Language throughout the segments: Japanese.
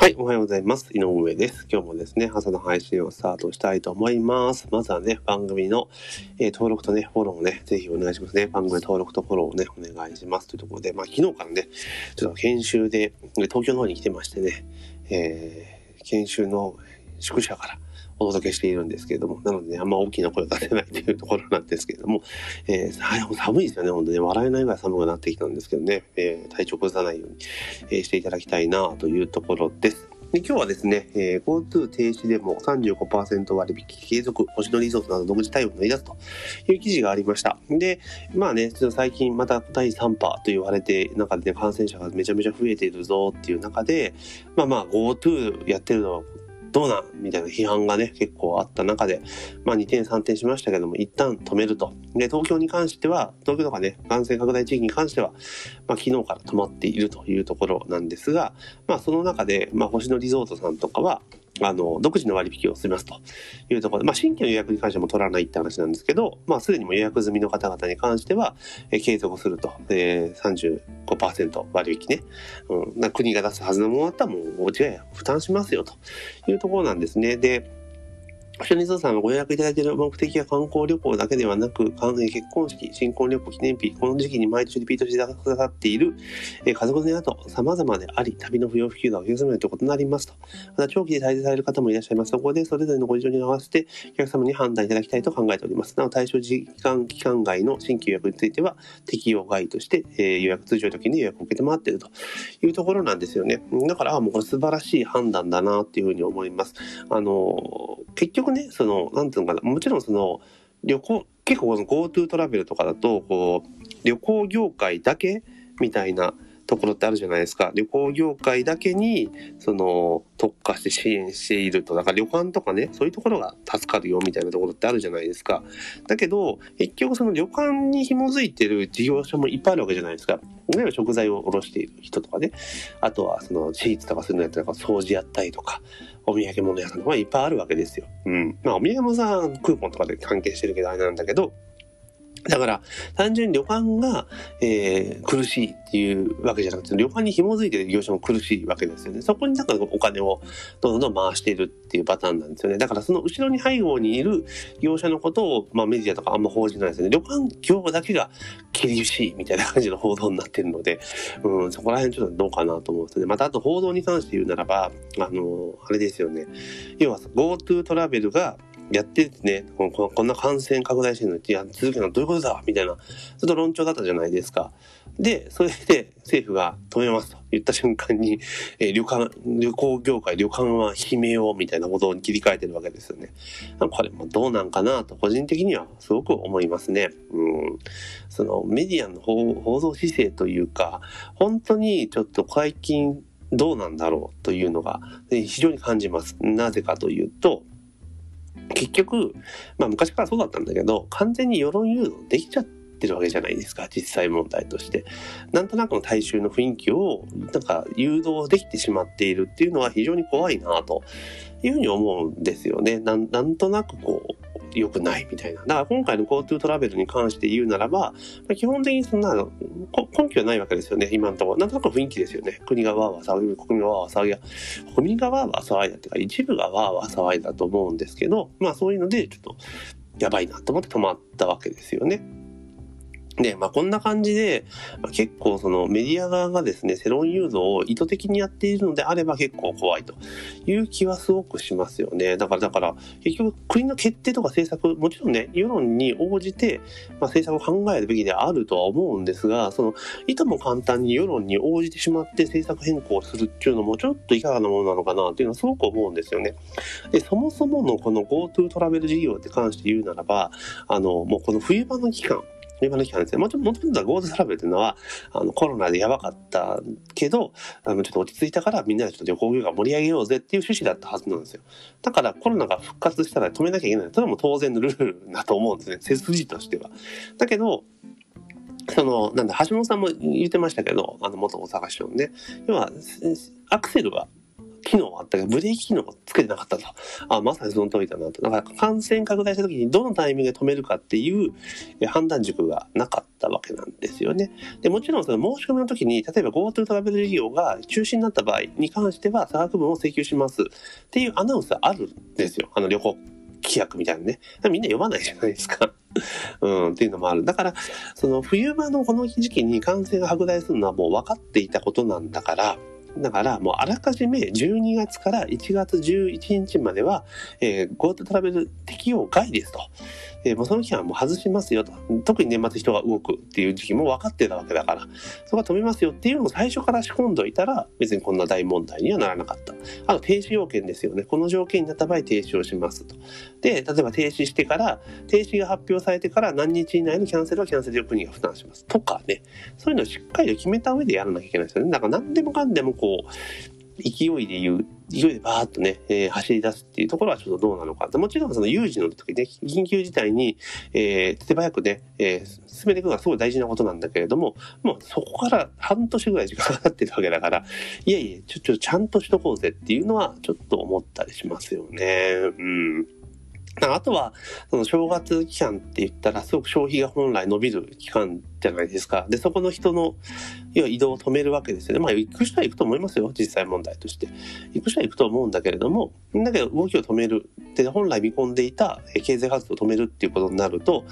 はい、おはようございます。井上です。今日もですね、朝の配信をスタートしたいと思います。まずはね、番組の、えー登録とね、フォローをね、ぜひお願いしますね。番組登録とフォローをね、お願いします。というところで、まあ、昨日からね、ちょっと研修で、東京の方に来てましてね、えー研修の宿舎からお届けしているんですけれども、なのでね、あんま大きな声を出せないというところなんですけれども、えー寒いですよね、本当に、ね。笑えないぐらい寒くなってきたんですけどね、えー体調崩さないように、えーしていただきたいなというところです。で今日はですね、えー GoTo 停止でも35%割引継続、星野リゾートなど独自対応に乗り出すという記事がありました。で、まあね、ちょっと最近また第3波と言われて、中でね、感染者がめちゃめちゃ増えているぞっていう中で、まあまあ GoTo やってるのはどうなんみたいな批判がね、結構あった中で、まあ2点3点しましたけども、一旦止めると。で、東京に関しては、東京とかね、感染拡大地域に関しては、まあ昨日から止まっているというところなんですが、まあその中で、まあ星野リゾートさんとかは、あの、独自の割引をしますというところで、まあ新規の予約に関しても取らないって話なんですけど、まあすでにも予約済みの方々に関しては、えー継続すると、えー、35%割引ね。うん、な国が出すはずのものだったらもうおじや負担しますよというところなんですね。で、星野リゾーさんがご予約いただいている目的は観光旅行だけではなく、関連結婚式、新婚旅行、記念日、この時期に毎年リピートしてくださっている、え家族連れなど様々であり、旅の不要不急がお客様にと異なりますと。また長期で滞在される方もいらっしゃいます。そこでそれぞれのご事情に合わせてお客様に判断いただきたいと考えております。なお対象時間期間外の新規予約については適用外として、え予約通常時に予約を受けて回っているというところなんですよね。だから、もう素晴らしい判断だなっていうふうに思います。あの結局ね、その、なんていうのかな、もちろんその、旅行、結構この GoTo トラベルとかだと、こう、旅行業界だけみたいなところってあるじゃないですか。旅行業界だけに、その、特化して支援していると。だから旅館とかね、そういうところが助かるよみたいなところってあるじゃないですか。だけど、結局その旅館に紐づいてる事業者もいっぱいあるわけじゃないですか。例えば食材を卸している人とかね。あとはそのシーツとかするのやったら掃除やったりとか、お土産物屋さんとかいっぱいあるわけですよ。うん。まあお土産物さんクーポンとかで関係してるけどあれなんだけど、だから、単純に旅館が、えー苦しいっていうわけじゃなくて、旅館に紐づいてる業者も苦しいわけですよね。そこにだかお金をどんどん回しているっていうパターンなんですよね。だからその後ろに背後にいる業者のことを、まあメディアとかあんま報じないですよね。旅館業だけが厳しいみたいな感じの報道になってるので、うん、そこら辺ちょっとどうかなと思うんですね。またあと報道に関して言うならば、あの、あれですよね。要は GoTo トラベルがやっててね、こんこんこんな感染拡大してるのにや続けるのはどういうことだみたいな、ちょっと論調だったじゃないですか。で、それで政府が止めますと言った瞬間に、えー旅館、旅行業界、旅館は悲鳴をみたいなことに切り替えてるわけですよね。これもどうなんかなと個人的にはすごく思いますね。うん。そのメディアの報道姿勢というか、本当にちょっと最近どうなんだろうというのが非常に感じます。なぜかというと、結局、まあ昔からそうだったんだけど、完全に世論誘導できちゃってるわけじゃないですか、実際問題として。なんとなくの大衆の雰囲気を、なんか誘導できてしまっているっていうのは非常に怖いなというふうに思うんですよね。なんとなくこう、良くないみたいな。だから今回の GoTo トラベルに関して言うならば、ま基本的にそんな根拠はないわけですよね、今のところ。なんとなく雰囲気ですよね。国がわーわー騒ぎ、国民がわーわー騒ぎや、国民がわーわー騒いだっていうか、一部がわーわー騒いだと思うんですけど、まあそういうので、ちょっと、やばいなと思って止まったわけですよね。で、まあこんな感じで、結構そのメディア側がですね、世論誘導を意図的にやっているのであれば結構怖いという気はすごくしますよね。だから、だから、結局国の決定とか政策、もちろんね、世論に応じて、まあ、政策を考えるべきであるとは思うんですが、その、いとも簡単に世論に応じてしまって政策変更するっていうのもちょっといかがなものなのかなっていうのはすごく思うんですよね。で、そもそものこの GoTo トラベル事業って関して言うならば、あの、もうこの冬場の期間、冬場の期間ですね。もちろん、もともとは GoTo トラベルっていうのは、あの、コロナでやばかったけど、あの、ちょっと落ち着いたからみんなでちょっと旅行業界盛り上げようぜっていう趣旨だったはずなんですよ。だからコロナが復活したら止めなきゃいけない。それも当然のルールだと思うんですね。背筋としては。だけど、その、なんだ、橋本さんも言ってましたけど、あの、元大阪市長ね。要は、アクセルが機能あったけど、ブレーキ機能をつけてなかったと。あ、まさにその通りだなと。だから感染拡大した時にどのタイミングで止めるかっていう判断軸がなかったわけなんですよね。で、もちろんその申し込みの時に、例えば GoTo トラベル事業が中止になった場合に関しては差額分を請求しますっていうアナウンスはあるんですよ。あの旅行規約みたいなね。みんな読まないじゃないですか。うん、っていうのもある。だから、その冬場のこの時期に感染が拡大するのはもう分かっていたことなんだから、だからもうあらかじめ12月から1月11日までは、えー、GoTo トラベル適用外ですと。えー、もうその期間はもう外しますよと。特に年末人が動くっていう時期も分かってたわけだから、そこは止めますよっていうのを最初から仕込んどいたら、別にこんな大問題にはならなかった。あと停止要件ですよね。この条件になった場合停止をしますと。で、例えば停止してから、停止が発表されてから何日以内のキャンセルはキャンセル料国が負担します。とかね。そういうのをしっかりと決めた上でやらなきゃいけないですよね。だから何でもかんでもこう、勢いで言う、勢いでバーッとね、えー、走り出すっていうところはちょっとどうなのか。もちろんその有事の時ね、緊急事態に、えー、手早くね、えー、進めていくのはすごい大事なことなんだけれども、もうそこから半年ぐらい時間がかかってるわけだから、いやいや、ちょ、ちょ、ちゃんとしとこうぜっていうのはちょっと思ったりしますよね。うん。あとは、その正月期間って言ったら、すごく消費が本来伸びる期間じゃないですか。で、そこの人の、移動を止めるわけですよね。まあ、行く人は行くと思いますよ。実際問題として。行く人は行くと思うんだけれども、だけど動きを止める。で、本来見込んでいた経済活動を止めるっていうことになると、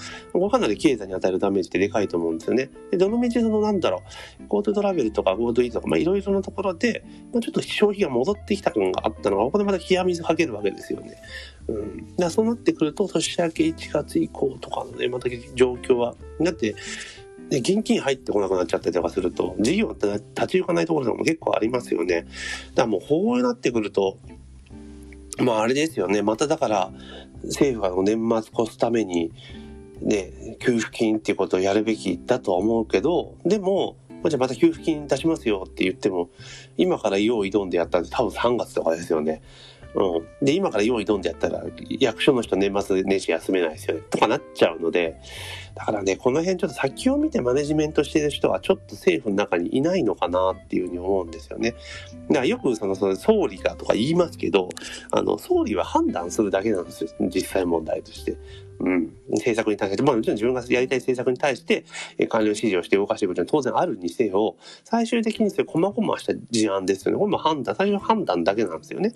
かなり経済に与えるダメージってでかいと思うんですよね。で、どの道そのなんだろう、GoTo トラベルとか GoTo イートとか、まあ、いろいろなところで、まあ、ちょっと消費が戻ってきた感があったのが、ここでまた冷や水かけるわけですよね。うん。だそうなってくると、年明け1月以降とかのね、また状況は、だって、で、現金入ってこなくなっちゃったりとかすると、事業って立ち行かないところとかも結構ありますよね。だからもう、こうなってくると、まああれですよね。まただから、政府が年末越すために、ね、給付金っていうことをやるべきだとは思うけど、でも、じゃあまた給付金出しますよって言っても、今から用意どんでやったんで多分3月とかですよね。うん。で、今から用意どんでやったら、役所の人年末年始休めないですよね。とかなっちゃうので、だからね、この辺ちょっと先を見てマネジメントしてる人はちょっと政府の中にいないのかなっていうふうに思うんですよね。だからよくその、その総理がとか言いますけど、あの、総理は判断するだけなんですよ。実際問題として。うん、政策に対して、まあもちろん自分がやりたい政策に対して、え、官僚指示をして動かしていくことは当然あるにせよ、最終的にそれ細々した事案ですよね。これも判断、最初の判断だけなんですよね。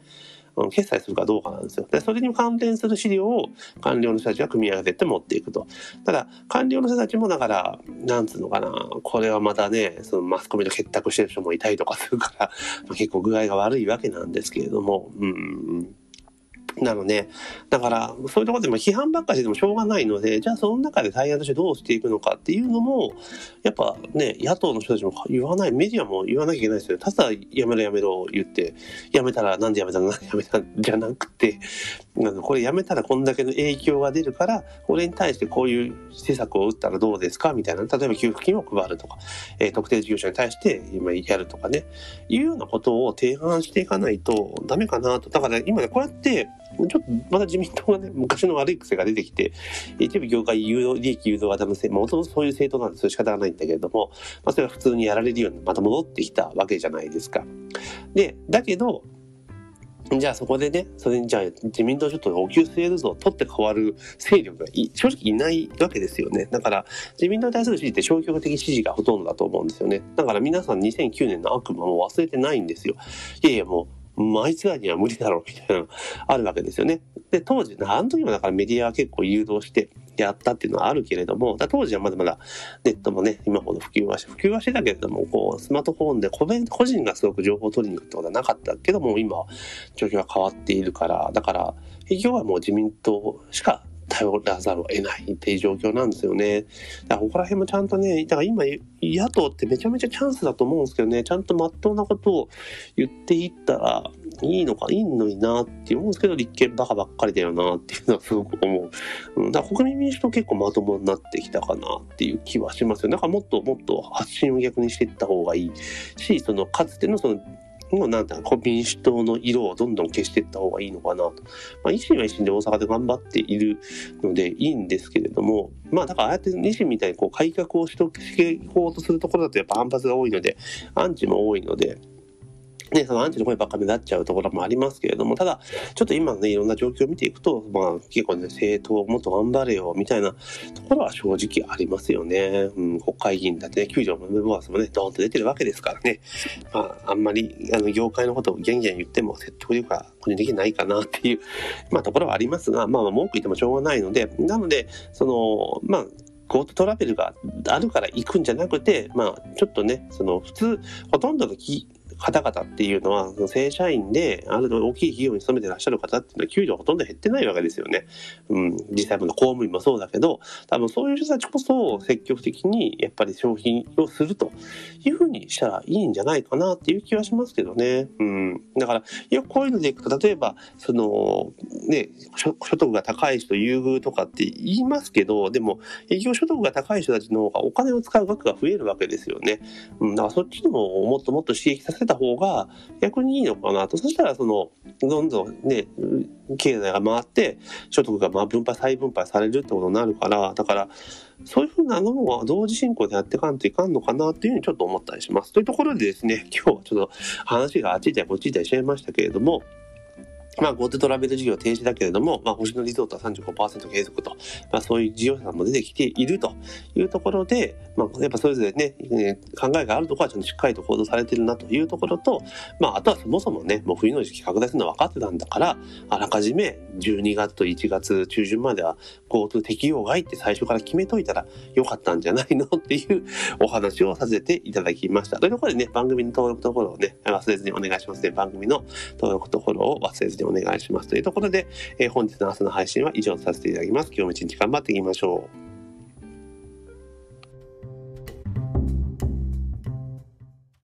決済するかどうかなんですよ。で、それに関連する資料を官僚の人たちが組み合わせて持っていくと。ただ、官僚の人たちもだから、なんつうのかな、これはまたね、そのマスコミと結託してる人もいたりとかするから、結構具合が悪いわけなんですけれども、うん、なので、だから、そういうところでも批判ばっかしてもしょうがないので、じゃあその中で対案としてどうしていくのかっていうのも、やっぱね、野党の人たちも言わない、メディアも言わなきゃいけないですよ。ただ、やめろやめろ言って、やめたらなんでやめたのなんでやめたじゃなくて、なんかこれやめたらこんだけの影響が出るから、これに対してこういう施策を打ったらどうですかみたいな、例えば給付金を配るとか、えー、特定事業者に対して今やるとかね、いうようなことを提案していかないとダメかなと。だから、今ね、こうやって、ちょっとまた自民党がね、昔の悪い癖が出てきて、一部業界誘導、利益誘導型のせい、もともとそういう政党なんでそれ仕方がないんだけれども、まあそれが普通にやられるようにまた戻ってきたわけじゃないですか。で、だけど、じゃあそこでね、それにじゃあ自民党ちょっとお給据えるぞ、取って変わる勢力が正直いないわけですよね。だから自民党に対する支持って消極的支持がほとんどだと思うんですよね。だから皆さん2009年の悪魔も忘れてないんですよ。いやいやもうあいつらには無理だろうみたいなのあるわけですよね。で、当時、あの時もだからメディアは結構誘導してやったっていうのはあるけれども、当時はまだまだネットもね、今ほど普及はして、普及はしてたけれども、こう、スマートフォンで個人がすごく情報を取りに行くってことはなかったけども、今、状況は変わっているから、だから、企業はもう自民党しか頼らざるを得ないっていう状況なんですよね。だからここら辺もちゃんとね、だから今野党ってめちゃめちゃチャンスだと思うんですけどね、ちゃんとまっとうなことを言っていったらいいのか、いいのになって思うんですけど、立憲バカばっかりだよなっていうのはすごく思う。だから国民民主党結構まともになってきたかなっていう気はしますよ。だからもっともっと発信を逆にしていった方がいいし、そのかつてのそのもうなんだ民主党の色をどんどん消していった方がいいのかなと。まあ、維新は維新で大阪で頑張っているのでいいんですけれども、まあだからああやって維新みたいにこう改革をしていこうとするところだとやっぱ反発が多いので、アンチも多いので、ね、そのアンチの声ばっかりになっちゃうところもありますけれども、ただ、ちょっと今のね、いろんな状況を見ていくと、まあ、結構ね、政党もっと頑張れよ、みたいなところは正直ありますよね。うん、国会議員だってね、救助のメモアスもね、ドーンと出てるわけですからね。まあ、あんまり、あの、業界のことをギャンギャン言っても説得力は個人的にないかなっていう、まあ、ところはありますが、まあ、文句言ってもしょうがないので、なので、その、まあ、GoTo トラベルがあるから行くんじゃなくて、まあ、ちょっとね、その普通、ほとんどの方々っていうのは、正社員で、ある大きい企業に勤めてらっしゃる方っていうのは、給料ほとんど減ってないわけですよね。うん、実際の公務員もそうだけど、多分そういう人たちこそ積極的にやっぱり消費をするというふうにしたらいいんじゃないかなっていう気はしますけどね。うん。だから、よくこういうのでいくと、例えば、その、ね、所得が高い人優遇とかって言いますけど、でも、営業所得が高い人たちの方がお金を使う額が増えるわけですよね。うん、だからそっちのをもっともっと刺激させた方が逆にいいのかなと。そしたら、その、どんどんね、経済が回って、所得がまあ分配、再分配されるってことになるから、だから、そういうふうなのは同時進行でやっていかんといかんのかなっていうふうにちょっと思ったりします。というところでですね、今日はちょっと話があっち行ったりこっち行ったりしちゃいましたけれども、まあ、GoTo トラベル事業停止だけれども、まあ、星野リゾートは35%継続と、まあ、そういう事業者さんも出てきているというところで、まあ、やっぱそれぞれね、考えがあるところはちゃんとしっかりと行動されてるなというところと、まあ、あとはそもそもね、もう冬の時期拡大するのは分かってたんだから、あらかじめ12月と1月中旬までは GoTo 適用外って最初から決めといたらよかったんじゃないのっていう お話をさせていただきました。というところでね、番組の登録とフォローをね、忘れずにお願いしますね。番組の登録とフォローを忘れずにお願いします。というところで、えー、本日の朝の配信は以上とさせていただきます。今日も一日頑張っていきましょう。